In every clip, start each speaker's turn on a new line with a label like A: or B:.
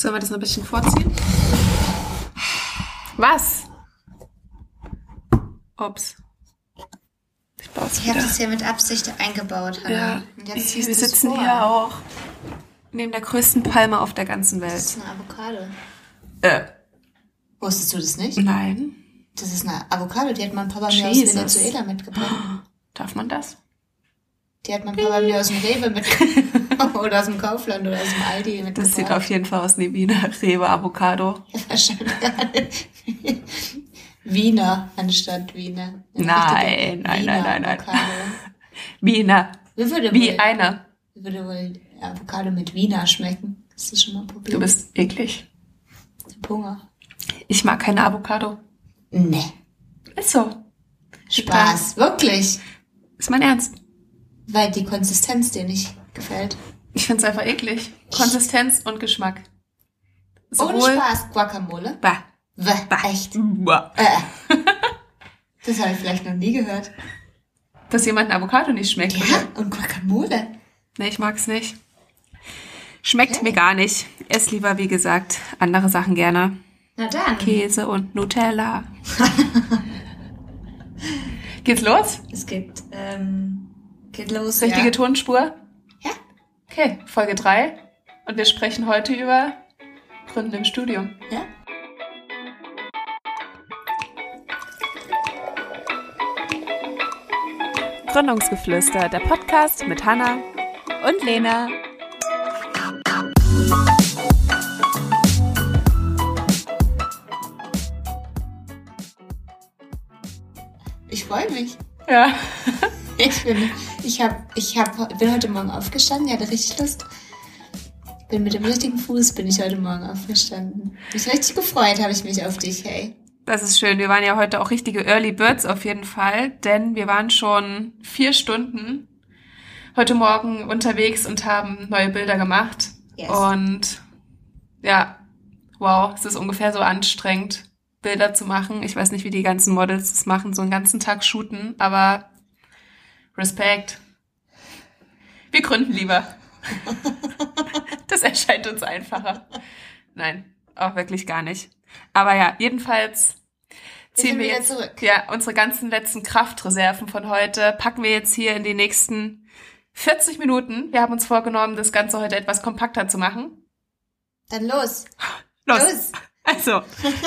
A: Sollen wir das noch ein bisschen vorziehen? Was? Ups. Ich
B: Ich habe das hier mit Absicht eingebaut, Hannah.
A: Ja,
B: Und jetzt
A: wir
B: ziehst du's
A: sitzen
B: vor.
A: hier auch neben der größten Palme auf der ganzen
B: Das
A: Welt.
B: ist eine Avocado.
A: Äh,
B: Wusstest du das nicht?
A: nein.
B: Das ist eine Avocado, die hat mein Papa mir aus
A: Jesus.
B: Venezuela mitgebracht.
A: Darf man das?
B: Die hat mein Papa mir aus dem Rewe mitgebracht. oder aus dem Kaufland oder aus dem Aldi mitgebracht.
A: Das sieht auf jeden Fall aus wie Wiener Rewe Avocado.
B: Wahrscheinlich. Wiener anstatt Wiener.
A: Nein, nein, nein,
B: Wiener
A: nein, nein.
B: Avocado.
A: Wiener.
B: Wie würde
A: Wie
B: wohl,
A: einer.
B: wie würde wohl Avocado mit Wiener schmecken? Hast du schon mal probiert?
A: Du bist eklig.
B: Hunger.
A: Ich mag keine Avocado.
B: Nee.
A: Ist so.
B: Spaß. Wirklich.
A: Ist mein Ernst.
B: Weil die Konsistenz dir nicht gefällt.
A: Ich find's einfach eklig. Konsistenz und Geschmack.
B: Ohne Spaß. Guacamole.
A: Bah.
B: Bäh, echt.
A: Bah.
B: Äh. Das habe ich vielleicht noch nie gehört.
A: Dass jemand ein Avocado nicht schmeckt.
B: Ja,
A: oder?
B: und Guacamole.
A: Nee, ich mag's nicht. Schmeckt mir gar nicht. Ess lieber, wie gesagt, andere Sachen gerne.
B: Na dann.
A: Käse und Nutella. Geht's los?
B: Es geht, ähm, geht los.
A: Richtige
B: ja.
A: Tonspur? Okay, Folge 3. Und wir sprechen heute über Gründen im Studium.
B: Ja.
A: Gründungsgeflüster, der Podcast mit Hanna und Lena.
B: Ich freue mich.
A: Ja.
B: Ich bin, ich hab, ich hab, bin heute Morgen aufgestanden, ich hatte richtig Lust. Bin mit dem richtigen Fuß bin ich heute Morgen aufgestanden. Mich richtig gefreut habe ich mich auf dich, hey.
A: Das ist schön. Wir waren ja heute auch richtige Early Birds auf jeden Fall, denn wir waren schon vier Stunden heute Morgen unterwegs und haben neue Bilder gemacht.
B: Yes.
A: Und ja, wow, es ist ungefähr so anstrengend, Bilder zu machen. Ich weiß nicht, wie die ganzen Models das machen, so einen ganzen Tag shooten, aber Respekt. Wir gründen lieber. Das erscheint uns einfacher. Nein, auch wirklich gar nicht. Aber ja, jedenfalls ziehen wir jetzt
B: zurück.
A: ja unsere ganzen letzten Kraftreserven von heute packen wir jetzt hier in die nächsten 40 Minuten. Wir haben uns vorgenommen, das Ganze heute etwas kompakter zu machen.
B: Dann los.
A: Los.
B: Los.
A: Also,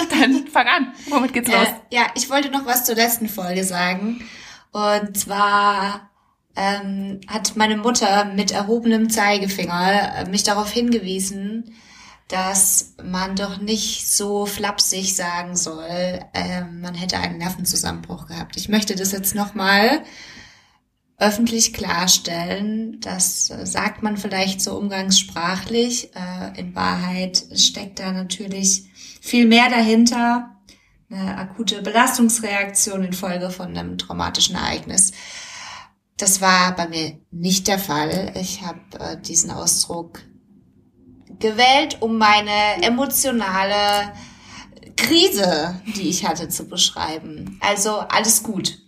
A: dann fang an. Womit geht's los?
B: Äh, ja, ich wollte noch was zur letzten Folge sagen. Und zwar ähm, hat meine Mutter mit erhobenem Zeigefinger äh, mich darauf hingewiesen, dass man doch nicht so flapsig sagen soll, ähm, man hätte einen Nervenzusammenbruch gehabt. Ich möchte das jetzt nochmal öffentlich klarstellen. Das sagt man vielleicht so umgangssprachlich. Äh, in Wahrheit steckt da natürlich viel mehr dahinter. Eine akute Belastungsreaktion infolge von einem traumatischen Ereignis. Das war bei mir nicht der Fall. Ich habe äh, diesen Ausdruck gewählt, um meine emotionale Krise, die ich hatte, zu beschreiben. Also alles gut.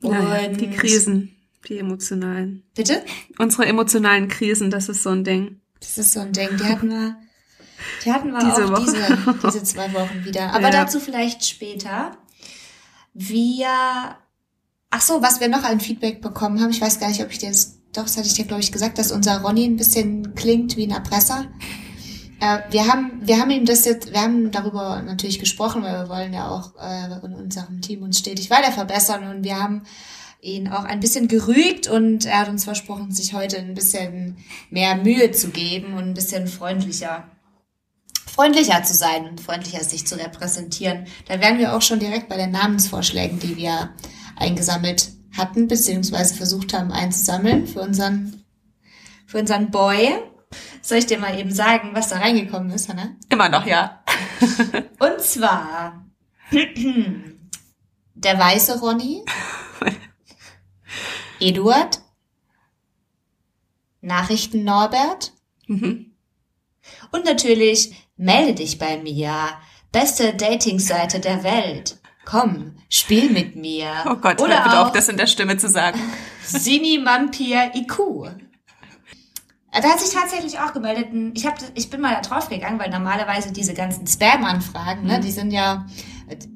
A: Naja, die
B: Und-
A: Krisen, die emotionalen.
B: Bitte?
A: Unsere emotionalen Krisen, das ist so ein Ding.
B: Das ist so ein Ding. Die hatten wir, die hatten wir
A: Diese
B: auch
A: Woche.
B: Diese, diese zwei Wochen wieder. Aber
A: Ja.
B: dazu vielleicht später. Wir, ach so, was wir noch an Feedback bekommen haben, ich weiß gar nicht, ob ich dir das, doch, das hatte ich dir, glaube ich, gesagt, dass unser Ronny ein bisschen klingt wie ein Erpresser. Äh, wir haben, wir haben ihm das jetzt, wir haben darüber natürlich gesprochen, weil wir wollen ja auch äh, in unserem Team uns stetig weiter verbessern und wir haben ihn auch ein bisschen gerügt und er hat uns versprochen, sich heute ein bisschen mehr Mühe zu geben und ein bisschen freundlicher, freundlicher zu sein und freundlicher sich zu repräsentieren. Da wären wir auch schon direkt bei den Namensvorschlägen, die wir eingesammelt hatten, beziehungsweise versucht haben einzusammeln für unseren, für unseren Boy. Soll ich dir mal eben sagen, was da reingekommen ist, Hannah?
A: Immer noch, ja.
B: Und zwar der weiße Ronny, Eduard, Nachrichten Norbert
A: Mhm.
B: und natürlich melde dich bei mir, beste Datingseite der Welt. Komm, spiel mit mir.
A: Oh Gott,
B: Oder
A: bitte
B: auch
A: auf, das in der Stimme zu sagen.
B: Sini Mampir IQ. Da hat sich tatsächlich auch gemeldet. Ich, hab, ich bin mal da drauf gegangen, weil normalerweise diese ganzen Spam-Anfragen, ne, die sind ja,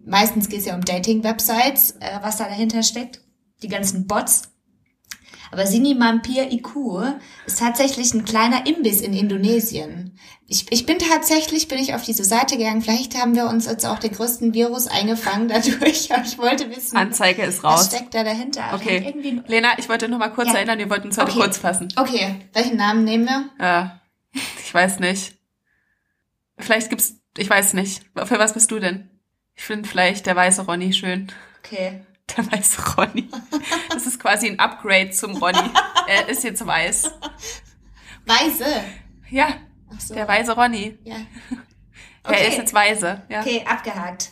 B: meistens geht es ja um Dating-Websites, äh, was da dahinter steckt. Die ganzen Bots. Aber Sini Mampir IQ ist tatsächlich ein kleiner Imbiss in Indonesien. Ich, ich bin tatsächlich, bin ich auf diese Seite gegangen. Vielleicht haben wir uns jetzt auch den größten Virus eingefangen dadurch. Aber ich wollte wissen.
A: Anzeige ist raus.
B: Was steckt da dahinter?
A: Okay. Lena, ich wollte noch mal kurz
B: Ja.
A: erinnern, wir wollten uns heute
B: Okay.
A: kurz fassen.
B: Okay, welchen Namen nehmen wir?
A: Ja, ich weiß nicht. Vielleicht gibt's, ich weiß nicht. Für was bist du denn? Ich finde vielleicht der weiße Ronny schön.
B: Okay.
A: Der weiße Ronny. Das ist quasi ein Upgrade zum Ronny. Er ist jetzt weiß.
B: Weise.
A: Ja,
B: Ach so.
A: der weiße Ronny.
B: Ja.
A: Er ist jetzt weise. Ja.
B: Okay, abgehakt.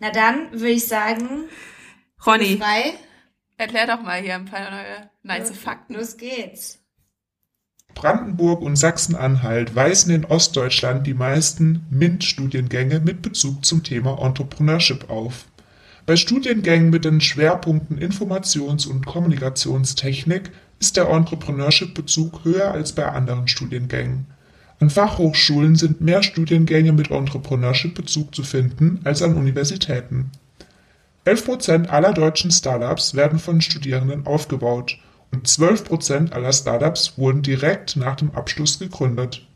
B: Na dann würde ich sagen,
A: Ronny,
B: frei.
A: erklär doch mal hier ein paar neue nice Fakten.
B: Los geht's.
C: Brandenburg und Sachsen-Anhalt weisen in Ostdeutschland die meisten MINT-Studiengänge mit Bezug zum Thema Entrepreneurship auf. Bei Studiengängen mit den Schwerpunkten Informations- und Kommunikationstechnik ist der Entrepreneurship-Bezug höher als bei anderen Studiengängen. An Fachhochschulen sind mehr Studiengänge mit Entrepreneurship-Bezug zu finden als an Universitäten. 11% aller deutschen Startups werden von Studierenden aufgebaut und 12% aller Startups wurden direkt nach dem Abschluss gegründet.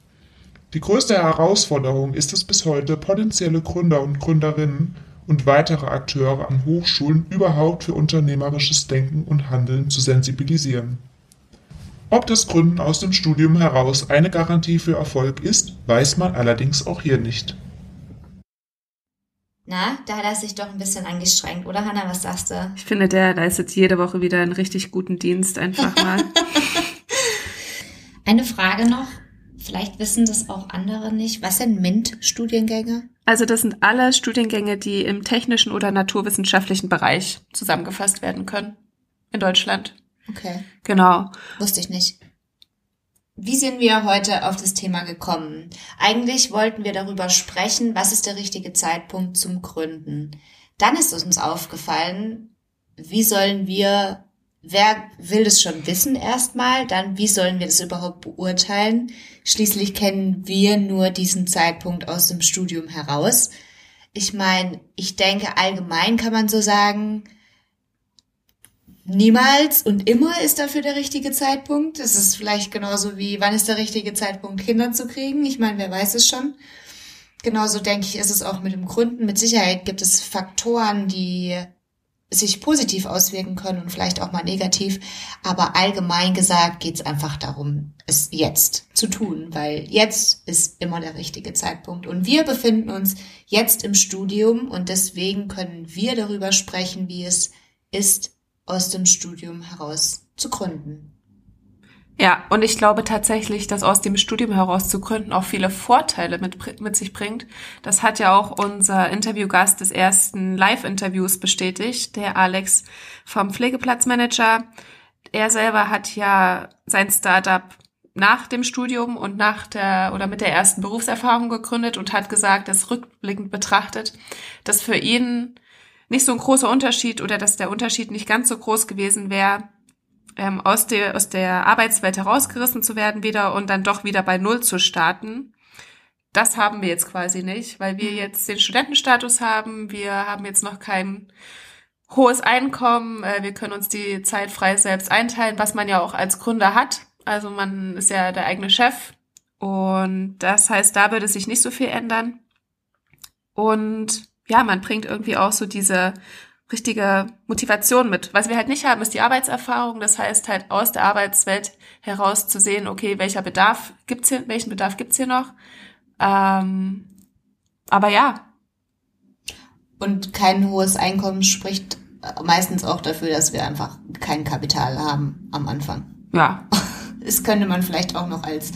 C: Die größte Herausforderung ist es bis heute, potenzielle Gründer und Gründerinnen und weitere Akteure an Hochschulen überhaupt für unternehmerisches Denken und Handeln zu sensibilisieren. Ob das Gründen aus dem Studium heraus eine Garantie für Erfolg ist, weiß man allerdings auch hier nicht.
B: Na, da hat er sich doch ein bisschen angestrengt, oder Hanna, was sagst du?
A: Ich finde, der leistet jede Woche wieder einen richtig guten Dienst einfach mal.
B: Eine Frage noch. Vielleicht wissen das auch andere nicht. Was sind MINT-Studiengänge?
A: Also das sind alle Studiengänge, die im technischen oder naturwissenschaftlichen Bereich zusammengefasst werden können in Deutschland.
B: Okay,
A: Genau.
B: wusste ich nicht. Wie sind wir heute auf das Thema gekommen? Eigentlich wollten wir darüber sprechen, was ist der richtige Zeitpunkt zum Gründen. Dann ist uns aufgefallen, wie sollen wir, wer will das schon wissen erstmal, dann wie sollen wir das überhaupt beurteilen? Schließlich kennen wir nur diesen Zeitpunkt aus dem Studium heraus. Ich meine, ich denke allgemein kann man so sagen, niemals und immer ist dafür der richtige Zeitpunkt. Es ist vielleicht genauso wie, wann ist der richtige Zeitpunkt, Kinder zu kriegen? Ich meine, wer weiß es schon. Genauso denke ich, ist es auch mit dem Gründen. Mit Sicherheit gibt es Faktoren, die sich positiv auswirken können und vielleicht auch mal negativ. Aber allgemein gesagt geht es einfach darum, es jetzt zu tun, weil jetzt ist immer der richtige Zeitpunkt. Und wir befinden uns jetzt im Studium und deswegen können wir darüber sprechen, wie es ist, aus dem Studium heraus zu gründen.
A: Ja, und ich glaube tatsächlich, dass aus dem Studium heraus zu gründen auch viele Vorteile mit, mit sich bringt. Das hat ja auch unser Interviewgast des ersten Live-Interviews bestätigt, der Alex vom Pflegeplatzmanager. Er selber hat ja sein Startup nach dem Studium und nach der oder mit der ersten Berufserfahrung gegründet und hat gesagt, dass rückblickend betrachtet, dass für ihn nicht so ein großer Unterschied oder dass der Unterschied nicht ganz so groß gewesen wäre, ähm, aus, der, aus der Arbeitswelt herausgerissen zu werden wieder und dann doch wieder bei Null zu starten. Das haben wir jetzt quasi nicht, weil wir jetzt den Studentenstatus haben. Wir haben jetzt noch kein hohes Einkommen. Äh, wir können uns die Zeit frei selbst einteilen, was man ja auch als Gründer hat. Also man ist ja der eigene Chef. Und das heißt, da würde sich nicht so viel ändern. Und ja, man bringt irgendwie auch so diese richtige Motivation mit. Was wir halt nicht haben, ist die Arbeitserfahrung. Das heißt halt aus der Arbeitswelt heraus zu sehen, okay, welcher Bedarf gibt's hier, welchen Bedarf gibt's hier noch? Ähm, aber ja,
B: Und kein hohes Einkommen spricht meistens auch dafür, dass wir einfach kein Kapital haben am Anfang.
A: ja,
B: Das könnte man vielleicht auch noch als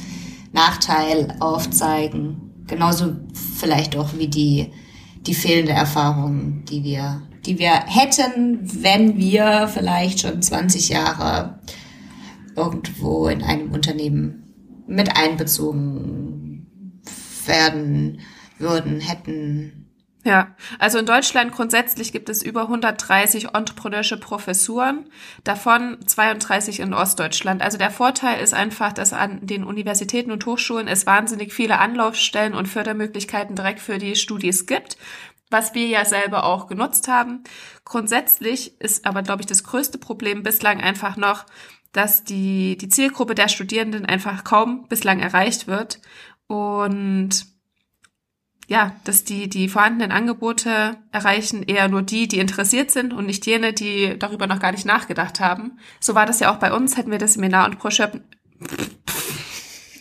B: Nachteil aufzeigen. Genauso vielleicht auch wie die, die fehlende Erfahrung, die wir, die wir hätten, wenn wir vielleicht schon 20 Jahre irgendwo in einem Unternehmen mit einbezogen werden würden, hätten.
A: Ja, also in Deutschland grundsätzlich gibt es über 130 entrepreneurische Professuren, davon 32 in Ostdeutschland. Also der Vorteil ist einfach, dass an den Universitäten und Hochschulen es wahnsinnig viele Anlaufstellen und Fördermöglichkeiten direkt für die Studis gibt, was wir ja selber auch genutzt haben. Grundsätzlich ist aber, glaube ich, das größte Problem bislang einfach noch, dass die, die Zielgruppe der Studierenden einfach kaum bislang erreicht wird und ja, dass die, die vorhandenen Angebote erreichen eher nur die, die interessiert sind und nicht jene, die darüber noch gar nicht nachgedacht haben. So war das ja auch bei uns, hätten wir das Seminar und ProShop.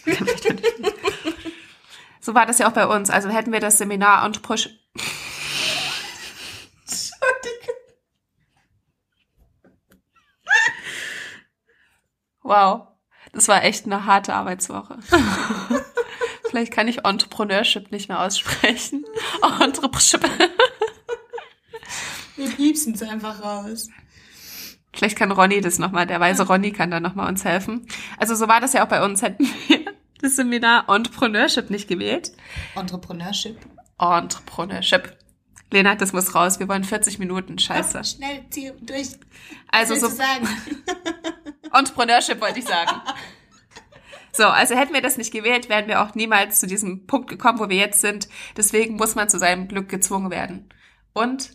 A: so war das ja auch bei uns. Also hätten wir das Seminar und ProShop. Wow, das war echt eine harte Arbeitswoche. Vielleicht kann ich Entrepreneurship nicht mehr aussprechen. Entrepreneurship.
B: Wir piepsen es einfach raus.
A: Vielleicht kann Ronny das nochmal, der weise Ronny kann da nochmal uns helfen. Also so war das ja auch bei uns, hätten wir das Seminar Entrepreneurship nicht gewählt.
B: Entrepreneurship.
A: Entrepreneurship. Lena, das muss raus. Wir wollen 40 Minuten. Scheiße.
B: Ach, schnell, zieh durch.
A: Also so
B: sagen?
A: Entrepreneurship wollte ich sagen. So, also hätten wir das nicht gewählt, wären wir auch niemals zu diesem Punkt gekommen, wo wir jetzt sind. Deswegen muss man zu seinem Glück gezwungen werden. Und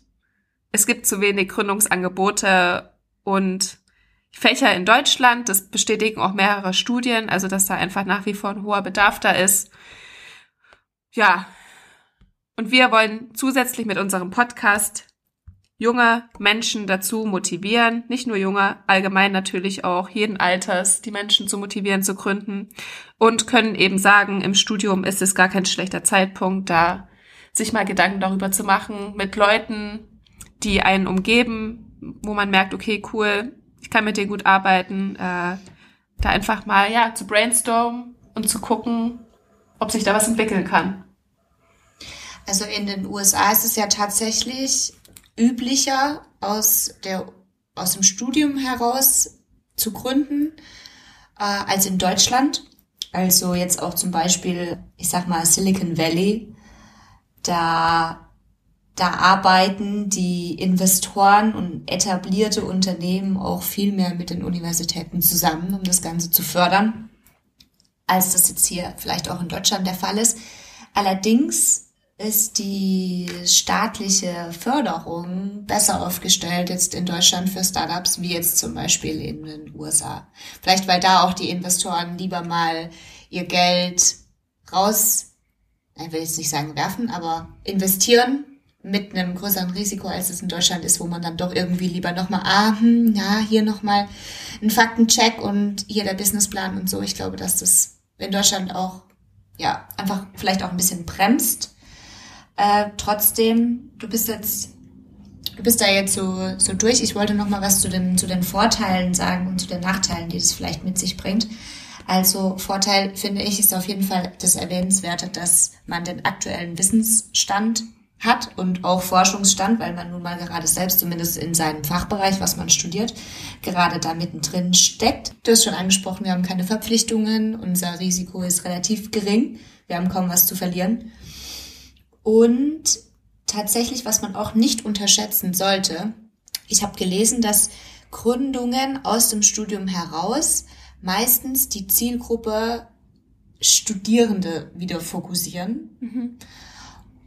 A: es gibt zu wenig Gründungsangebote und Fächer in Deutschland. Das bestätigen auch mehrere Studien, also dass da einfach nach wie vor ein hoher Bedarf da ist. Ja. Und wir wollen zusätzlich mit unserem Podcast junge Menschen dazu motivieren, nicht nur junge, allgemein natürlich auch jeden Alters, die Menschen zu motivieren, zu gründen und können eben sagen, im Studium ist es gar kein schlechter Zeitpunkt, da sich mal Gedanken darüber zu machen mit Leuten, die einen umgeben, wo man merkt, okay, cool, ich kann mit dir gut arbeiten, äh, da einfach mal ja zu brainstormen und zu gucken, ob sich da was entwickeln kann.
B: Also in den USA ist es ja tatsächlich üblicher, aus, der, aus dem Studium heraus zu gründen, äh, als in Deutschland. Also jetzt auch zum Beispiel, ich sag mal, Silicon Valley. Da, da arbeiten die Investoren und etablierte Unternehmen auch viel mehr mit den Universitäten zusammen, um das Ganze zu fördern, als das jetzt hier vielleicht auch in Deutschland der Fall ist. Allerdings ist die staatliche Förderung besser aufgestellt jetzt in Deutschland für Startups wie jetzt zum Beispiel in den USA. Vielleicht weil da auch die Investoren lieber mal ihr Geld raus, ich will jetzt nicht sagen werfen, aber investieren mit einem größeren Risiko, als es in Deutschland ist, wo man dann doch irgendwie lieber nochmal, ah, hm, ja, hier nochmal ein Faktencheck und hier der Businessplan und so. Ich glaube, dass das in Deutschland auch, ja, einfach vielleicht auch ein bisschen bremst äh, trotzdem, du bist jetzt, du bist da jetzt so, so durch. Ich wollte noch mal was zu den, zu den Vorteilen sagen und zu den Nachteilen, die das vielleicht mit sich bringt. Also Vorteil finde ich ist auf jeden Fall das Erwähnenswerte, dass man den aktuellen Wissensstand hat und auch Forschungsstand, weil man nun mal gerade selbst zumindest in seinem Fachbereich, was man studiert, gerade da mittendrin steckt. Du hast schon angesprochen, wir haben keine Verpflichtungen, unser Risiko ist relativ gering, wir haben kaum was zu verlieren. Und tatsächlich, was man auch nicht unterschätzen sollte, ich habe gelesen, dass Gründungen aus dem Studium heraus meistens die Zielgruppe Studierende wieder fokussieren. Mhm.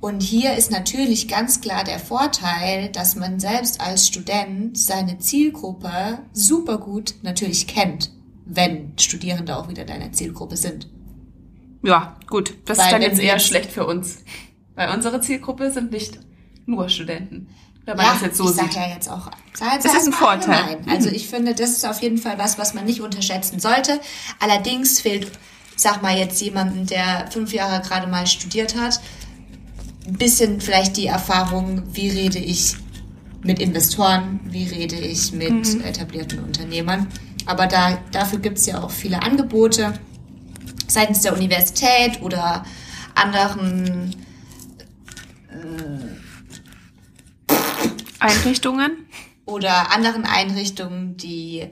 B: Und hier ist natürlich ganz klar der Vorteil, dass man selbst als Student seine Zielgruppe super gut natürlich kennt, wenn Studierende auch wieder deine Zielgruppe sind.
A: Ja, gut. Das Weil ist dann jetzt eher schlecht für uns. Weil unsere Zielgruppe sind nicht nur Studenten.
B: Wenn man ja, das jetzt so ich sag ja jetzt auch. Sag, das ist ein Vorteil. Allgemein. Also ich finde, das ist auf jeden Fall was, was man nicht unterschätzen sollte. Allerdings fehlt, sag mal jetzt jemanden, der fünf Jahre gerade mal studiert hat, ein bisschen vielleicht die Erfahrung, wie rede ich mit Investoren, wie rede ich mit mhm. etablierten Unternehmern. Aber da, dafür gibt es ja auch viele Angebote seitens der Universität oder anderen
A: Einrichtungen?
B: Oder anderen Einrichtungen, die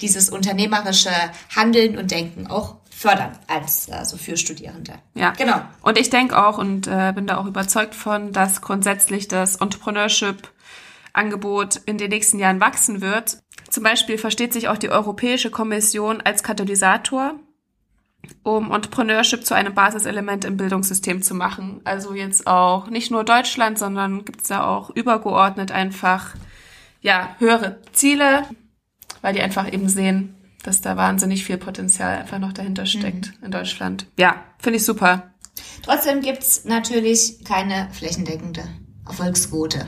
B: dieses unternehmerische Handeln und Denken auch fördern als also für Studierende.
A: Ja,
B: Genau.
A: Und ich denke auch und äh, bin da auch überzeugt von, dass grundsätzlich das Entrepreneurship-Angebot in den nächsten Jahren wachsen wird. Zum Beispiel versteht sich auch die Europäische Kommission als Katalysator, um Entrepreneurship zu einem Basiselement im Bildungssystem zu machen. Also jetzt auch nicht nur Deutschland, sondern gibt es da auch übergeordnet einfach ja höhere Ziele, weil die einfach eben sehen, dass da wahnsinnig viel Potenzial einfach noch dahinter steckt in Deutschland. Ja, finde ich super.
B: Trotzdem gibt's natürlich keine flächendeckende Erfolgsquote.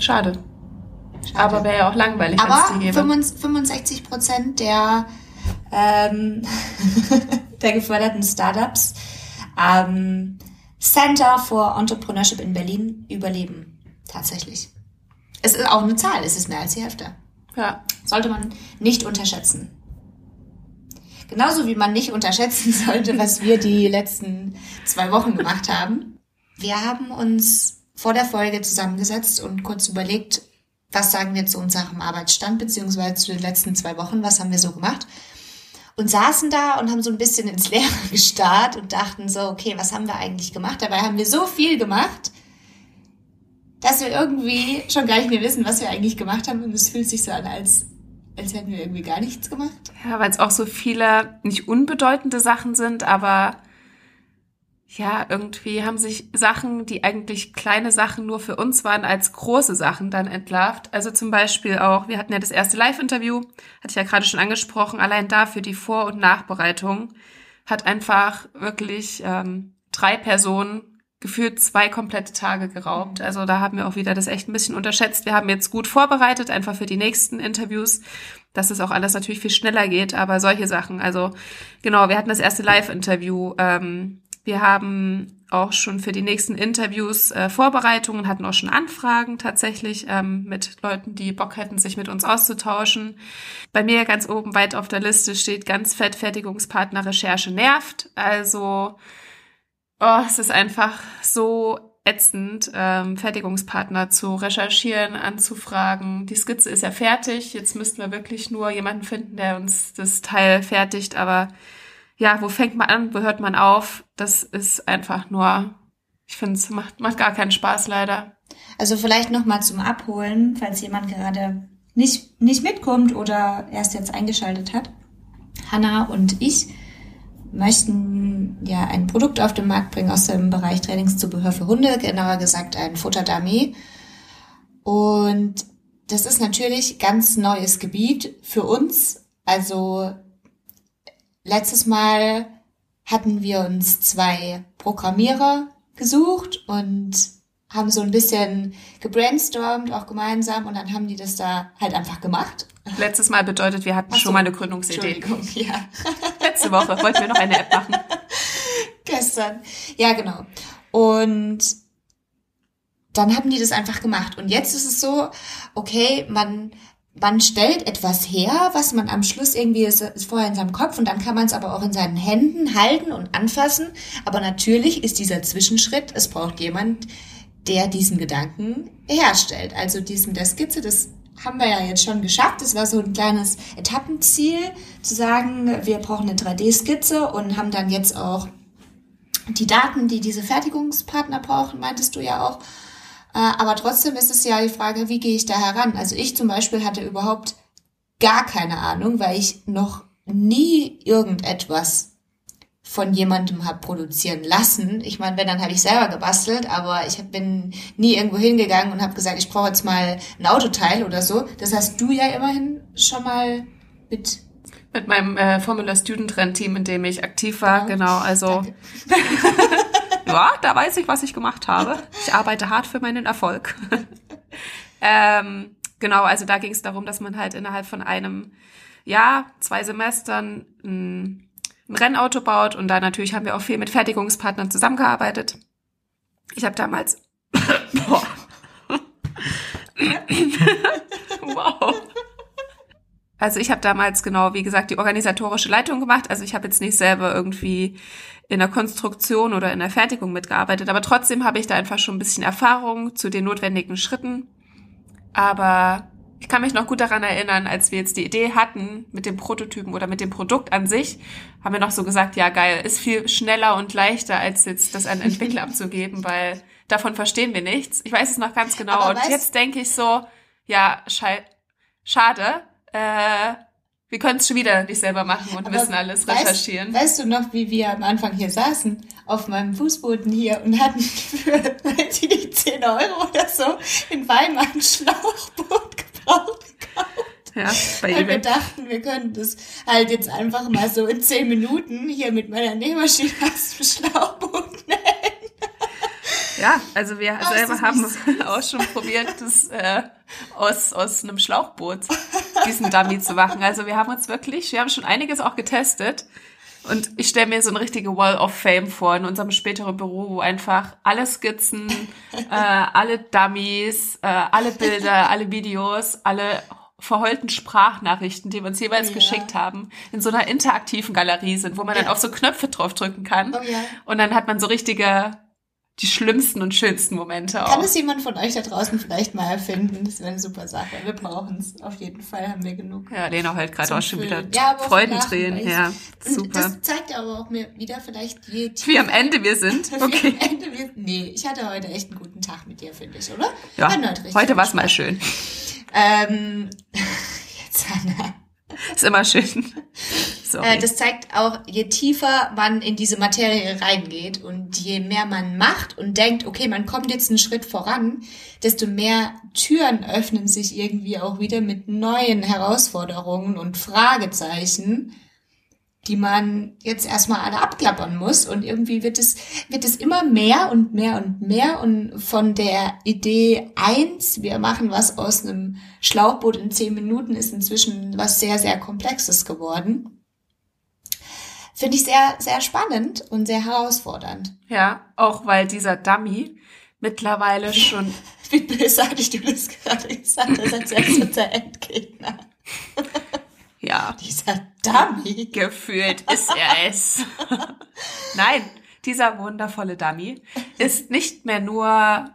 A: Schade. Aber wäre ja auch langweilig, wenn es
B: Aber
A: die gäbe.
B: 65 Prozent der, ähm, der geförderten Startups am Center for Entrepreneurship in Berlin überleben. Tatsächlich. Es ist auch eine Zahl, es ist mehr als die Hälfte.
A: Ja.
B: Sollte man nicht unterschätzen. Genauso wie man nicht unterschätzen sollte, was wir die letzten zwei Wochen gemacht haben. Wir haben uns vor der Folge zusammengesetzt und kurz überlegt, was sagen wir zu unserem Arbeitsstand, beziehungsweise zu den letzten zwei Wochen, was haben wir so gemacht. Und saßen da und haben so ein bisschen ins Leere gestarrt und dachten so, okay, was haben wir eigentlich gemacht? Dabei haben wir so viel gemacht, dass wir irgendwie schon gar nicht mehr wissen, was wir eigentlich gemacht haben. Und es fühlt sich so an, als, als hätten wir irgendwie gar nichts gemacht.
A: Ja, weil es auch so viele nicht unbedeutende Sachen sind, aber ja, irgendwie haben sich Sachen, die eigentlich kleine Sachen nur für uns waren, als große Sachen dann entlarvt. Also zum Beispiel auch, wir hatten ja das erste Live-Interview, hatte ich ja gerade schon angesprochen, allein dafür die Vor- und Nachbereitung hat einfach wirklich ähm, drei Personen gefühlt zwei komplette Tage geraubt. Also da haben wir auch wieder das echt ein bisschen unterschätzt. Wir haben jetzt gut vorbereitet, einfach für die nächsten Interviews, dass es auch alles natürlich viel schneller geht, aber solche Sachen. Also genau, wir hatten das erste Live-Interview. Ähm, wir haben auch schon für die nächsten Interviews äh, Vorbereitungen, hatten auch schon Anfragen tatsächlich ähm, mit Leuten, die Bock hätten, sich mit uns auszutauschen. Bei mir ganz oben weit auf der Liste steht ganz fett Fertigungspartner Recherche nervt. Also oh, es ist einfach so ätzend, ähm, Fertigungspartner zu recherchieren, anzufragen. Die Skizze ist ja fertig. Jetzt müssten wir wirklich nur jemanden finden, der uns das Teil fertigt. Aber ja, wo fängt man an, wo hört man auf? Das ist einfach nur, ich finde, es macht, macht gar keinen Spaß leider.
B: Also vielleicht nochmal zum Abholen, falls jemand gerade nicht, nicht mitkommt oder erst jetzt eingeschaltet hat. Hanna und ich möchten ja ein Produkt auf den Markt bringen aus dem Bereich Trainingszubehör für Hunde, genauer gesagt ein Futterdummy. Und das ist natürlich ganz neues Gebiet für uns. Also letztes Mal hatten wir uns zwei Programmierer gesucht und haben so ein bisschen gebrainstormt, auch gemeinsam, und dann haben die das da halt einfach gemacht.
A: Letztes Mal bedeutet, wir hatten
B: so,
A: schon mal eine Gründungsidee.
B: Entschuldigung, ja.
A: Letzte Woche wollten wir noch eine App machen.
B: Gestern. Ja, genau. Und dann haben die das einfach gemacht. Und jetzt ist es so, okay, man, man stellt etwas her, was man am Schluss irgendwie ist, ist vorher in seinem Kopf und dann kann man es aber auch in seinen Händen halten und anfassen. Aber natürlich ist dieser Zwischenschritt, es braucht jemand, der diesen Gedanken herstellt. Also diesen der Skizze, das haben wir ja jetzt schon geschafft. Das war so ein kleines Etappenziel, zu sagen, wir brauchen eine 3D-Skizze und haben dann jetzt auch die Daten, die diese Fertigungspartner brauchen, meintest du ja auch. Äh, Aber trotzdem ist es ja die Frage, wie gehe ich da heran? Also ich zum Beispiel hatte überhaupt gar keine Ahnung, weil ich noch nie irgendetwas von jemandem habe produzieren lassen. Ich meine, wenn, dann habe ich selber gebastelt, aber ich bin nie irgendwo hingegangen und habe gesagt, ich brauche jetzt mal ein Autoteil oder so. Das hast du ja immerhin schon mal mit.
A: Mit meinem äh, Formula Student Trend Team, in dem ich aktiv war, genau. Also. ja, da weiß ich, was ich gemacht habe. Ich arbeite hart für meinen Erfolg. ähm, genau, also da ging es darum, dass man halt innerhalb von einem Jahr, zwei Semestern ein, ein Rennauto baut und da natürlich haben wir auch viel mit Fertigungspartnern zusammengearbeitet. Ich habe damals Boah. wow. Also ich habe damals genau, wie gesagt, die organisatorische Leitung gemacht. Also ich habe jetzt nicht selber irgendwie in der Konstruktion oder in der Fertigung mitgearbeitet, aber trotzdem habe ich da einfach schon ein bisschen Erfahrung zu den notwendigen Schritten. Aber ich kann mich noch gut daran erinnern, als wir jetzt die Idee hatten mit dem Prototypen oder mit dem Produkt an sich, haben wir noch so gesagt, ja geil, ist viel schneller und leichter, als jetzt das an Entwickler abzugeben, weil davon verstehen wir nichts. Ich weiß es noch ganz genau.
B: Aber
A: und jetzt denke ich so, ja, schei schade, äh, wir können es schon wieder nicht selber machen und
B: Aber
A: wissen alles,
B: weißt-
A: recherchieren.
B: Weißt du noch, wie wir am Anfang hier saßen, auf meinem Fußboden hier und hatten für, weiß ich nicht, 10 Euro oder so in Weimar ein Schlauchboot gebraucht gekauft.
A: ja, bei
B: Weil wir dachten, wir können das halt jetzt einfach mal so in 10 Minuten hier mit meiner Nähmaschine aus dem Schlauchboot nähen.
A: Ja, also wir
B: Oh, ist
A: selber haben auch schon probiert, das äh, aus, aus einem Schlauchboot diesen Dummy zu machen. Also wir haben uns wirklich, wir haben schon einiges auch getestet. Und ich stelle mir so eine richtige Wall of Fame vor in unserem späteren Büro, wo einfach alle Skizzen, äh, alle Dummies, äh, alle Bilder, alle Videos, alle verheulten Sprachnachrichten, die wir uns jeweils
B: Ja.
A: geschickt haben, in so einer interaktiven Galerie sind, wo man dann
B: Ja.
A: auf so Knöpfe draufdrücken kann.
B: Oh ja.
A: Und dann hat man so richtige, die schlimmsten und schönsten Momente auch.
B: Kann es jemand von euch da draußen vielleicht mal erfinden? Das wäre eine super Sache. Wir brauchen es. Auf jeden Fall haben wir genug.
A: Ja, Lena heult gerade auch schon wieder.
B: Ja,
A: Freudentränen. Ja, super.
B: Das zeigt aber auch mir wieder vielleicht je tiefer
A: Wie am Ende wir sind. Okay.
B: am Ende wir, Nee, ich hatte heute echt einen guten Tag mit dir, finde ich, oder?
A: Ja, heute
B: viel
A: war es mal schön.
B: Ähm, jetzt, Anna.
A: Ist immer schön. Sorry.
B: Äh, das zeigt auch, je tiefer man in diese Materie reingeht und je mehr man macht und denkt, okay, man kommt jetzt einen Schritt voran, desto mehr Türen öffnen sich irgendwie auch wieder mit neuen Herausforderungen und Fragezeichen, die man jetzt erstmal alle abklappern muss. Und irgendwie wird es, wird es immer mehr und mehr und mehr. Und von der Idee eins, wir machen was aus einem Schlauchboot in zehn Minuten, ist inzwischen was sehr, sehr Komplexes geworden. Finde ich sehr, sehr spannend und sehr herausfordernd.
A: ja, auch weil dieser Dummy mittlerweile schon,
B: Wie bösartig du das gerade gesagt hast, als wärst unser Endgegner.
A: ja,
B: Dieser Dummy.
A: gefühlt ist er es. Nein, dieser wundervolle Dummy ist nicht mehr nur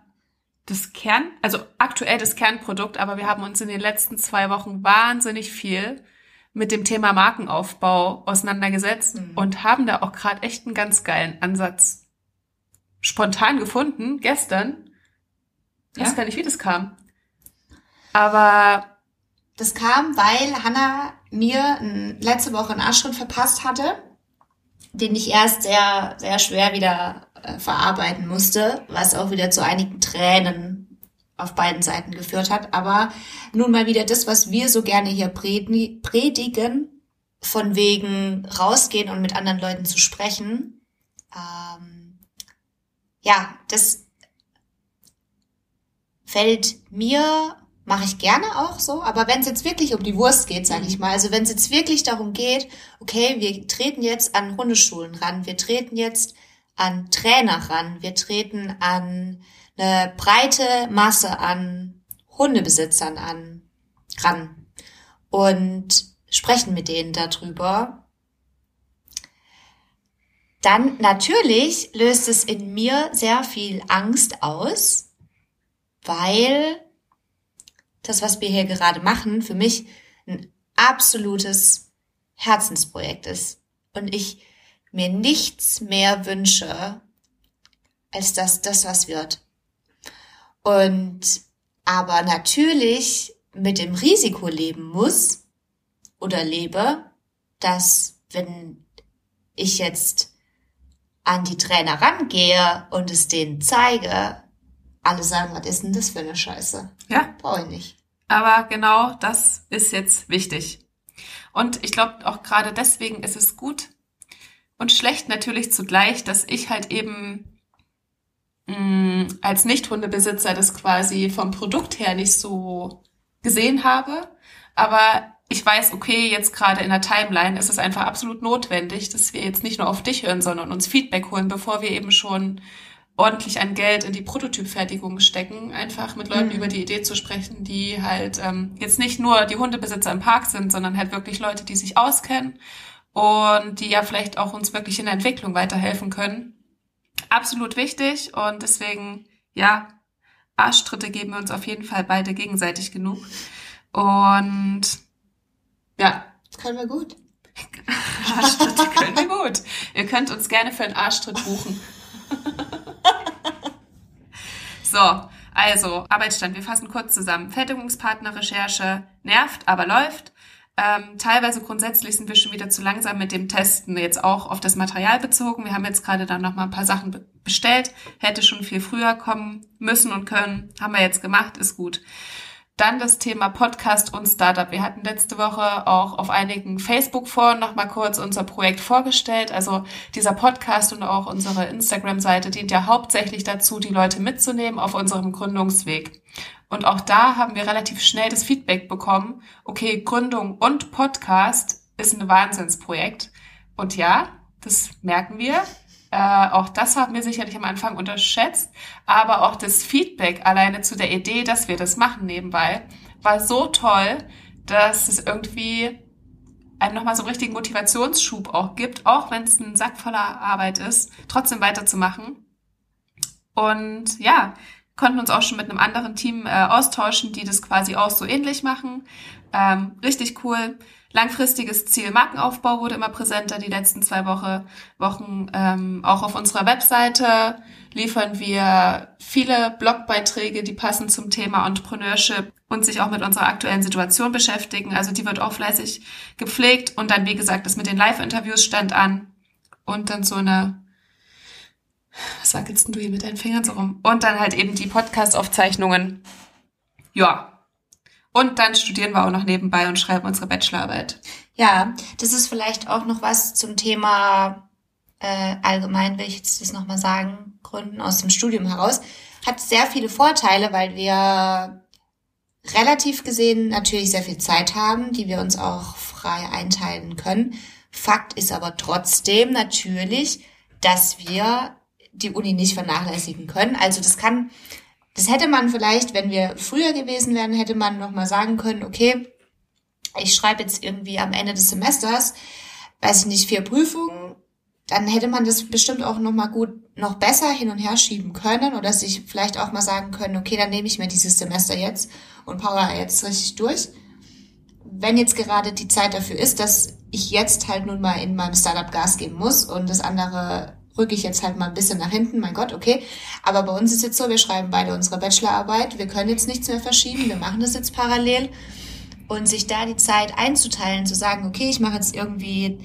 A: das Kern, also aktuell das Kernprodukt, aber wir haben uns in den letzten zwei Wochen wahnsinnig viel mit dem Thema Markenaufbau auseinandergesetzt
B: Mhm.
A: und haben da auch gerade echt einen ganz geilen Ansatz spontan gefunden, gestern. Ich weiß
B: Ja.
A: gar nicht, wie das kam. Aber
B: Das kam, weil Hannah mir letzte Woche einen Arschtritt verpasst hatte, den ich erst sehr, sehr schwer wieder äh, verarbeiten musste, was auch wieder zu einigen Tränen auf beiden Seiten geführt hat. Aber nun mal wieder das, was wir so gerne hier predi- predigen, von wegen rausgehen und mit anderen Leuten zu sprechen. Ähm, ja, das fällt mir, mache ich gerne auch so, aber wenn es jetzt wirklich um die Wurst geht, sage ich mal, also wenn es jetzt wirklich darum geht, okay, wir treten jetzt an Hundeschulen ran, wir treten jetzt an Trainer ran, wir treten an eine breite Masse an Hundebesitzern an ran und sprechen mit denen darüber, dann natürlich löst es in mir sehr viel Angst aus, weil das, was wir hier gerade machen, für mich ein absolutes Herzensprojekt ist. Und ich mir nichts mehr wünsche, als dass das was wird. Und aber natürlich mit dem Risiko leben muss oder lebe, dass wenn ich jetzt an die Trainer rangehe und es denen zeige, alle sagen, was ist denn das für eine Scheiße?
A: ja,
B: Brauche ich nicht.
A: Aber genau das ist jetzt wichtig. Und ich glaube auch gerade deswegen ist es gut und schlecht natürlich zugleich, dass ich halt eben mh, als Nicht-Hundebesitzer das quasi vom Produkt her nicht so gesehen habe. Aber ich weiß, okay, jetzt gerade in der Timeline ist es einfach absolut notwendig, dass wir jetzt nicht nur auf dich hören, sondern uns Feedback holen, bevor wir eben schon ordentlich an Geld in die Prototypfertigung stecken, einfach mit Leuten
B: Mhm.
A: über die Idee zu sprechen, die halt ähm, jetzt nicht nur die Hundebesitzer im Park sind, sondern halt wirklich Leute, die sich auskennen und die ja vielleicht auch uns wirklich in der Entwicklung weiterhelfen können. Absolut wichtig und deswegen, ja, Arschtritte geben wir uns auf jeden Fall beide gegenseitig genug. Und ja.
B: Das können wir gut.
A: Arschtritte können wir gut. Ihr könnt uns gerne für einen Arschtritt buchen. so, also, Arbeitsstand. Wir fassen kurz zusammen. Fertigungspartner-Recherche nervt, aber läuft. Ähm, teilweise grundsätzlich sind wir schon wieder zu langsam mit dem Testen, jetzt auch auf das Material bezogen. Wir haben jetzt gerade dann noch mal ein paar Sachen be bestellt, hätte schon viel früher kommen müssen und können. Haben wir jetzt gemacht, ist gut. Dann das Thema Podcast und Startup. Wir hatten letzte Woche auch auf einigen Facebook-Foren noch mal kurz unser Projekt vorgestellt. Also dieser Podcast und auch unsere Instagram-Seite dient ja hauptsächlich dazu, die Leute mitzunehmen auf unserem Gründungsweg. Und auch da haben wir relativ schnell das Feedback bekommen, okay, Gründung und Podcast ist ein Wahnsinnsprojekt. Und ja, das merken wir. Äh, auch das haben wir sicherlich am Anfang unterschätzt. Aber auch das Feedback alleine zu der Idee, dass wir das machen nebenbei, war so toll, dass es irgendwie einem nochmal so einen richtigen Motivationsschub auch gibt, auch wenn es ein Sack voller Arbeit ist, trotzdem weiterzumachen. Und ja, konnten uns auch schon mit einem anderen Team äh, austauschen, die das quasi auch so ähnlich machen. Ähm, richtig cool. Langfristiges Ziel Markenaufbau wurde immer präsenter die letzten zwei Woche, Wochen. Ähm, auch auf unserer Webseite liefern wir viele Blogbeiträge, die passen zum Thema Entrepreneurship und sich auch mit unserer aktuellen Situation beschäftigen. Also die wird auch fleißig gepflegt. Und dann, wie gesagt, das mit den Live-Interviews stand an. Und dann so eine was wackelst denn du hier mit deinen Fingern so rum? Und dann halt eben die Podcast-Aufzeichnungen. Ja. Und dann studieren wir auch noch nebenbei und schreiben unsere Bachelorarbeit.
B: Ja, das ist vielleicht auch noch was zum Thema äh, allgemein, will ich jetzt das nochmal sagen, Gründen aus dem Studium heraus. Hat sehr viele Vorteile, weil wir relativ gesehen natürlich sehr viel Zeit haben, die wir uns auch frei einteilen können. Fakt ist aber trotzdem natürlich, dass wir die Uni nicht vernachlässigen können. Also das kann, das hätte man vielleicht, wenn wir früher gewesen wären, hätte man noch mal sagen können, okay, ich schreibe jetzt irgendwie am Ende des Semesters, weiß ich nicht, vier Prüfungen, dann hätte man das bestimmt auch noch mal gut, noch besser hin und her schieben können oder sich vielleicht auch mal sagen können, okay, dann nehme ich mir dieses Semester jetzt und power jetzt richtig durch. Wenn jetzt gerade die Zeit dafür ist, dass ich jetzt halt nun mal in meinem Startup Gas geben muss und das andere rücke ich jetzt halt mal ein bisschen nach hinten, mein Gott, okay. Aber bei uns ist jetzt so, wir schreiben beide unsere Bachelorarbeit, wir können jetzt nichts mehr verschieben, wir machen das jetzt parallel. Und sich da die Zeit einzuteilen, zu sagen, okay, ich mache jetzt irgendwie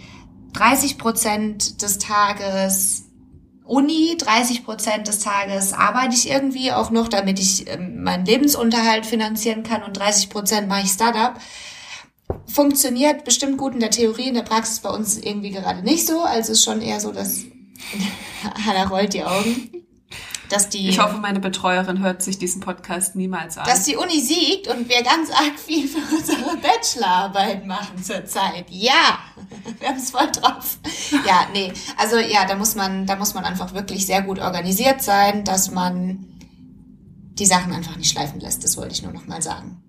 B: 30 Prozent des Tages Uni, 30 Prozent des Tages arbeite ich irgendwie auch noch, damit ich ähm, meinen Lebensunterhalt finanzieren kann und 30 Prozent mache ich Startup. Funktioniert bestimmt gut in der Theorie, in der Praxis bei uns irgendwie gerade nicht so. Also ist schon eher so, dass Hanna rollt die Augen. Dass die,
A: ich hoffe, meine Betreuerin hört sich diesen Podcast niemals an.
B: Dass die Uni siegt und wir ganz arg viel für unsere Bachelorarbeit machen zurzeit. Ja, wir haben es voll drauf. Ja, nee, also ja, da muss man, da muss man einfach wirklich sehr gut organisiert sein, dass man die Sachen einfach nicht schleifen lässt. Das wollte ich nur noch mal sagen.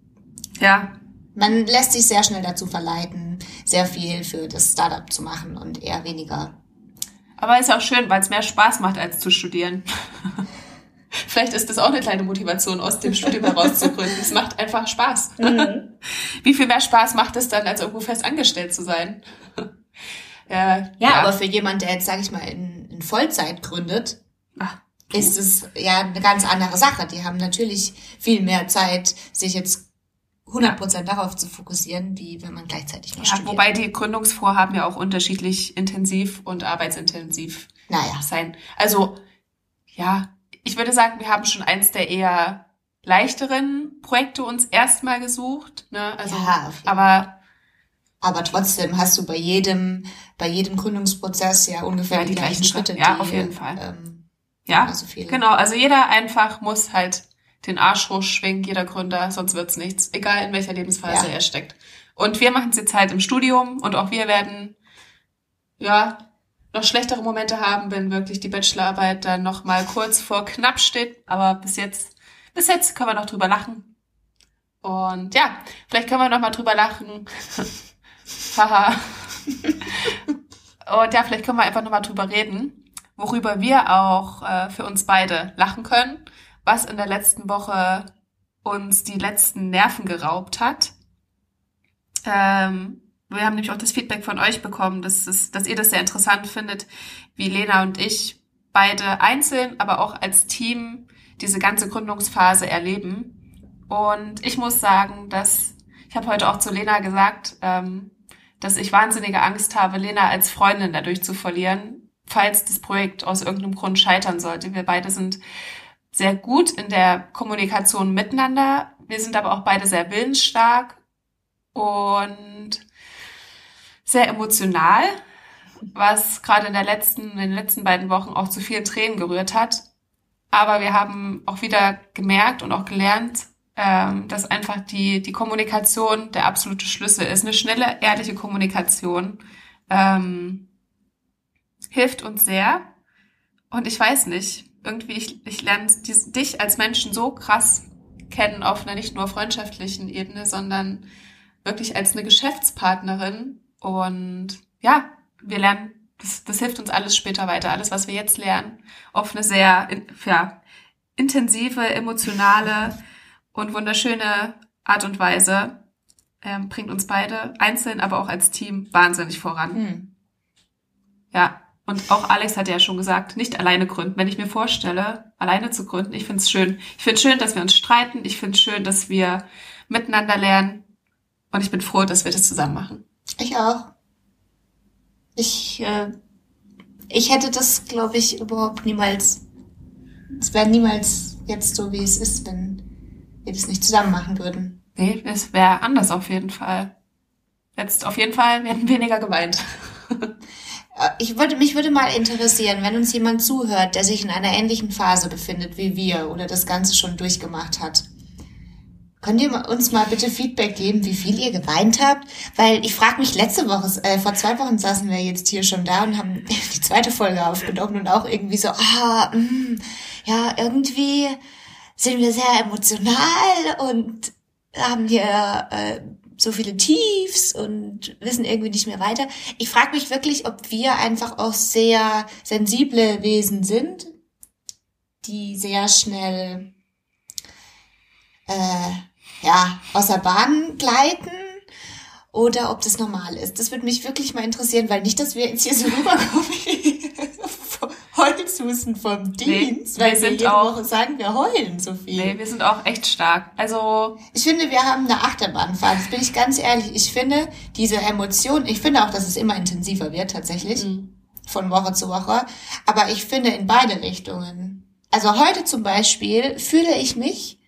A: Ja.
B: Man lässt sich sehr schnell dazu verleiten, sehr viel für das Startup zu machen und eher weniger
A: aber ist auch schön, weil es mehr Spaß macht, als zu studieren. Vielleicht ist das auch eine kleine Motivation, aus dem Studium heraus zu gründen. Es macht einfach Spaß. Mhm. Wie viel mehr Spaß macht es dann, als irgendwo fest angestellt zu sein?
B: ja, ja, ja, aber für jemand, der jetzt, sage ich mal, in, in Vollzeit gründet, Ach, ist es ja eine ganz andere Sache. Die haben natürlich viel mehr Zeit, sich jetzt 100% darauf zu fokussieren, wie wenn man gleichzeitig noch
A: ja, studiert. Wobei die Gründungsvorhaben ja auch unterschiedlich intensiv und arbeitsintensiv
B: naja.
A: sein. Also, ja, ich würde sagen, wir haben schon eins der eher leichteren Projekte uns erstmal gesucht. Ne? Also, ja, aber
B: aber trotzdem hast du bei jedem bei jedem Gründungsprozess ja ungefähr ja, die, die, gleichen Schritte.
A: Ja, die, auf jeden Fall. Ähm, ja, also genau. Also jeder einfach muss halt den Arsch hochschwingt, jeder Gründer, sonst wird's nichts, egal in welcher Lebensphase ja. er steckt. Und wir machen es jetzt halt im Studium und auch wir werden, ja, noch schlechtere Momente haben, wenn wirklich die Bachelorarbeit dann noch mal kurz vor knapp steht. Aber bis jetzt, bis jetzt können wir noch drüber lachen. Und ja, vielleicht können wir noch mal drüber lachen. Haha. und ja, vielleicht können wir einfach noch mal drüber reden, worüber wir auch äh, für uns beide lachen können was in der letzten Woche uns die letzten Nerven geraubt hat Ähm, wir haben nämlich auch das Feedback von euch bekommen, dass, es, dass ihr das sehr interessant findet, wie Lena und ich beide einzeln, aber auch als Team diese ganze Gründungsphase erleben. Und ich muss sagen, dass ich habe heute auch zu Lena gesagt, ähm, dass ich wahnsinnige Angst habe, Lena als Freundin dadurch zu verlieren, falls das Projekt aus irgendeinem Grund scheitern sollte. Wir beide sind sehr gut in der Kommunikation miteinander. Wir sind aber auch beide sehr willensstark und sehr emotional, was gerade in der letzten, in den letzten beiden Wochen auch zu vielen Tränen gerührt hat. Aber wir haben auch wieder gemerkt und auch gelernt, ähm, dass einfach die, die Kommunikation der absolute Schlüssel ist. Eine schnelle, ehrliche Kommunikation ähm, hilft uns sehr. Und ich weiß nicht, irgendwie, ich, ich lerne dich als Menschen so krass kennen auf einer nicht nur freundschaftlichen Ebene, sondern wirklich als eine Geschäftspartnerin. Und ja, wir lernen, das, das hilft uns alles später weiter. Alles, was wir jetzt lernen, auf eine sehr ja, intensive, emotionale, und wunderschöne Art und Weise ähm, bringt uns beide einzeln, aber auch als Team wahnsinnig voran. Hm. Ja, und auch Alex hat ja schon gesagt, nicht alleine gründen. Wenn ich mir vorstelle, alleine zu gründen, ich finde es schön. Ich finde es schön, dass wir uns streiten. Ich finde es schön, dass wir miteinander lernen. Und ich bin froh, dass wir das zusammen machen.
B: Ich auch. Ich, äh, ich hätte das, glaube ich, überhaupt niemals. Es wäre niemals jetzt so, wie es ist, wenn wir das nicht zusammen machen würden.
A: Nee, es wäre anders auf jeden Fall. Jetzt auf jeden Fall werden weniger geweint.
B: Äh, ich würde, mich würde mal interessieren, wenn uns jemand zuhört, der sich in einer ähnlichen Phase befindet wie wir oder das Ganze schon durchgemacht hat. Könnt ihr uns mal bitte Feedback geben, wie viel ihr geweint habt? Weil ich frage mich, letzte Woche, äh, vor zwei Wochen saßen wir jetzt hier schon da und haben die zweite Folge aufgenommen und auch irgendwie so, ah, mh, mm, ja, irgendwie sind wir sehr emotional und haben hier äh, so viele Tiefs und wissen irgendwie nicht mehr weiter. Ich frage mich wirklich, ob wir einfach auch sehr sensible Wesen sind, die sehr schnell äh, ja außer Bahn gleiten oder ob das normal ist. Das würde mich wirklich mal interessieren, weil nicht, dass wir jetzt hier so rüberkommen Holzhusten vom Dienst, nee, weil wir, sind jede auch, Woche sagen, wir heulen so viel.
A: Nee, wir sind auch echt stark. Also
B: ich finde, wir haben eine Achterbahnfahrt. Das bin ich ganz ehrlich. Ich finde diese Emotion, ich finde auch, dass es immer intensiver wird tatsächlich mhm. von Woche zu Woche. Aber ich finde in beide Richtungen. Also heute zum Beispiel fühle ich mich,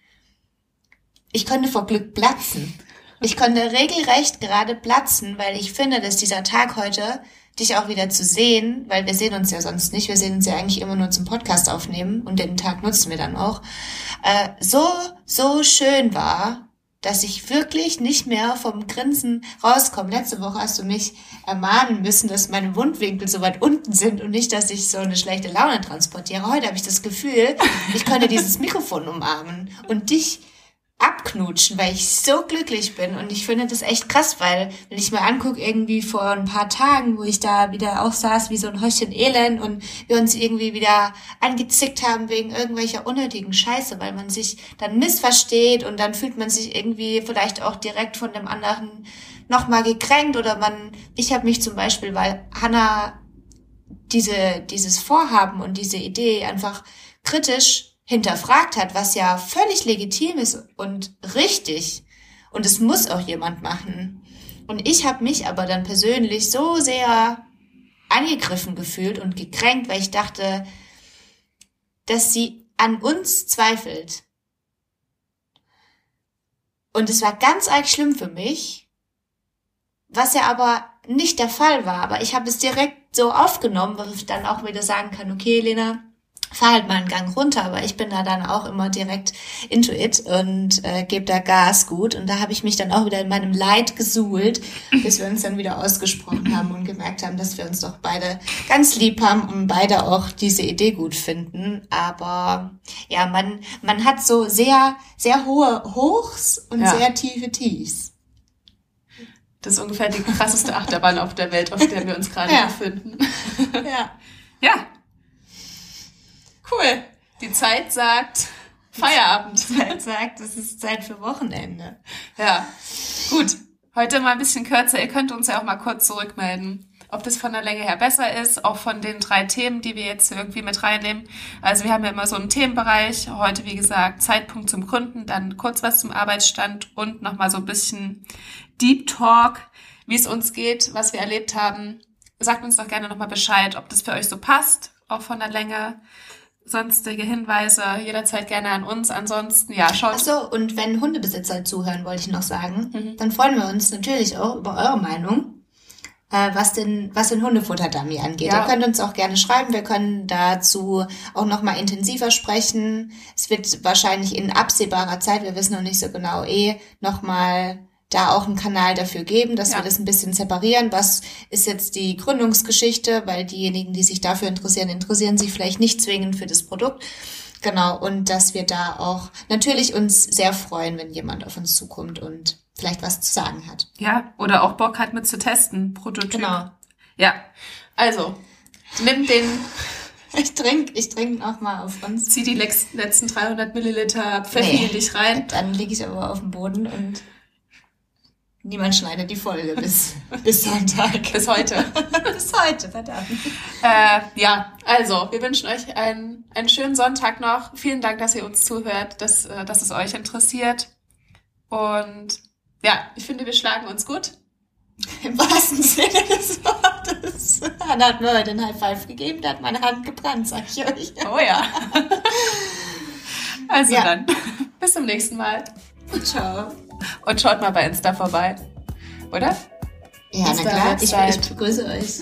B: ich könnte vor Glück platzen. Ich konnte regelrecht gerade platzen, weil ich finde, dass dieser Tag heute dich auch wieder zu sehen, weil wir sehen uns ja sonst nicht. Wir sehen uns ja eigentlich immer nur zum Podcast aufnehmen und den Tag nutzen wir dann auch. Äh, so, so schön war, dass ich wirklich nicht mehr vom Grinsen rauskomme. Letzte Woche hast du mich ermahnen müssen, dass meine Mundwinkel so weit unten sind und nicht, dass ich so eine schlechte Laune transportiere. Heute habe ich das Gefühl, ich könnte dieses Mikrofon umarmen und dich abknutschen, weil ich so glücklich bin. Und ich finde das echt krass, weil wenn ich mir angucke, irgendwie vor ein paar Tagen, wo ich da wieder auch saß wie so ein Häuschen Elend und wir uns irgendwie wieder angezickt haben wegen irgendwelcher unnötigen Scheiße, weil man sich dann missversteht und dann fühlt man sich irgendwie vielleicht auch direkt von dem anderen nochmal gekränkt oder man, ich habe mich zum Beispiel, weil Hannah diese, dieses Vorhaben und diese Idee einfach kritisch hinterfragt hat, was ja völlig legitim ist und richtig. Und es muss auch jemand machen. Und ich habe mich aber dann persönlich so sehr angegriffen gefühlt und gekränkt, weil ich dachte, dass sie an uns zweifelt. Und es war ganz arg schlimm für mich, was ja aber nicht der Fall war. Aber ich habe es direkt so aufgenommen, weil ich dann auch wieder sagen kann, okay, Lena, fahr halt mal einen Gang runter, aber ich bin da dann auch immer direkt into it und äh, gebe da Gas gut. Und da habe ich mich dann auch wieder in meinem Leid gesuhlt, bis wir uns dann wieder ausgesprochen haben und gemerkt haben, dass wir uns doch beide ganz lieb haben und beide auch diese Idee gut finden. Aber ja, man, man hat so sehr, sehr hohe Hochs und ja. sehr tiefe Tiefs.
A: Das ist ungefähr die krasseste Achterbahn auf der Welt, auf der wir uns gerade ja. befinden.
B: Ja.
A: Ja, Cool. Die Zeit sagt Feierabend.
B: Die Zeit sagt, es ist Zeit für Wochenende.
A: Ja. Gut. Heute mal ein bisschen kürzer. Ihr könnt uns ja auch mal kurz zurückmelden, ob das von der Länge her besser ist, auch von den drei Themen, die wir jetzt irgendwie mit reinnehmen. Also wir haben ja immer so einen Themenbereich. Heute, wie gesagt, Zeitpunkt zum Gründen, dann kurz was zum Arbeitsstand und nochmal so ein bisschen Deep Talk, wie es uns geht, was wir erlebt haben. Sagt uns doch gerne nochmal Bescheid, ob das für euch so passt, auch von der Länge sonstige Hinweise jederzeit gerne an uns. Ansonsten, ja, schaut.
B: Ach so, und wenn Hundebesitzer zuhören, wollte ich noch sagen,
A: Mhm.
B: dann freuen wir uns natürlich auch über eure Meinung, äh, was den, was den Hundefutter-Dummy angeht.
A: Ja.
B: Ihr könnt uns auch gerne schreiben. Wir können dazu auch noch mal intensiver sprechen. Es wird wahrscheinlich in absehbarer Zeit, wir wissen noch nicht so genau eh, noch mal da auch einen Kanal dafür geben, dass
A: Ja.
B: wir das ein bisschen separieren. Was ist jetzt die Gründungsgeschichte? Weil diejenigen, die sich dafür interessieren, interessieren sich vielleicht nicht zwingend für das Produkt. Genau, und dass wir da auch natürlich uns sehr freuen, wenn jemand auf uns zukommt und vielleicht was zu sagen hat.
A: Ja, oder auch Bock hat mit zu testen, Prototyp.
B: Genau.
A: Ja, also, nimm den,
B: Ich trinke ich trink noch mal auf uns.
A: zieh die letzten 300 Milliliter Pfeffi
B: Nee.
A: in dich rein.
B: Dann liege ich aber auf dem Boden und niemand schneidet die Folge bis, bis Sonntag.
A: Bis heute.
B: bis heute, verdammt.
A: Äh, ja, also, wir wünschen euch einen, einen schönen Sonntag noch. Vielen Dank, dass ihr uns zuhört, dass, äh, dass es euch interessiert. Und ja, ich finde, wir schlagen uns gut.
B: Im wahrsten Sinne des Wortes. Hannah hat mir heute einen High Five gegeben, da hat meine Hand gebrannt, sag ich euch.
A: Oh ja. Also
B: Ja.
A: dann, bis zum nächsten Mal.
B: Ciao.
A: Und schaut mal bei Insta vorbei. Oder?
B: Ja, na
A: Insta,
B: klar, ich, ich begrüße euch.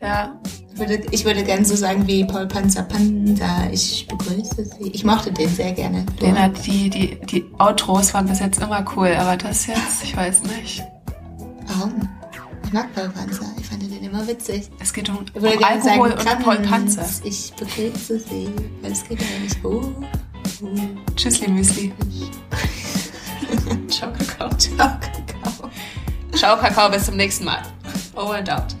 A: Ja.
B: Ich würde, ich würde gern so sagen wie Paul Panzer Panda. Ich begrüße Sie. Ich mochte den sehr gerne. Du?
A: Lena, die, die, die Outros waren bis jetzt immer cool, aber das jetzt, ich weiß nicht.
B: Warum? Ich mag Paul Panzer. Ich fand den immer witzig.
A: Es geht um, um
B: gerne
A: Alkohol
B: sagen,
A: und Paul Panzer.
B: Ich begrüße Sie. Weil es geht ja nicht. Oh, oh.
A: Tschüssli Müsli. Ciao, Kakao.
B: Ciao, Kakao.
A: Ciao, Kakao, bis zum nächsten Mal. Over and out.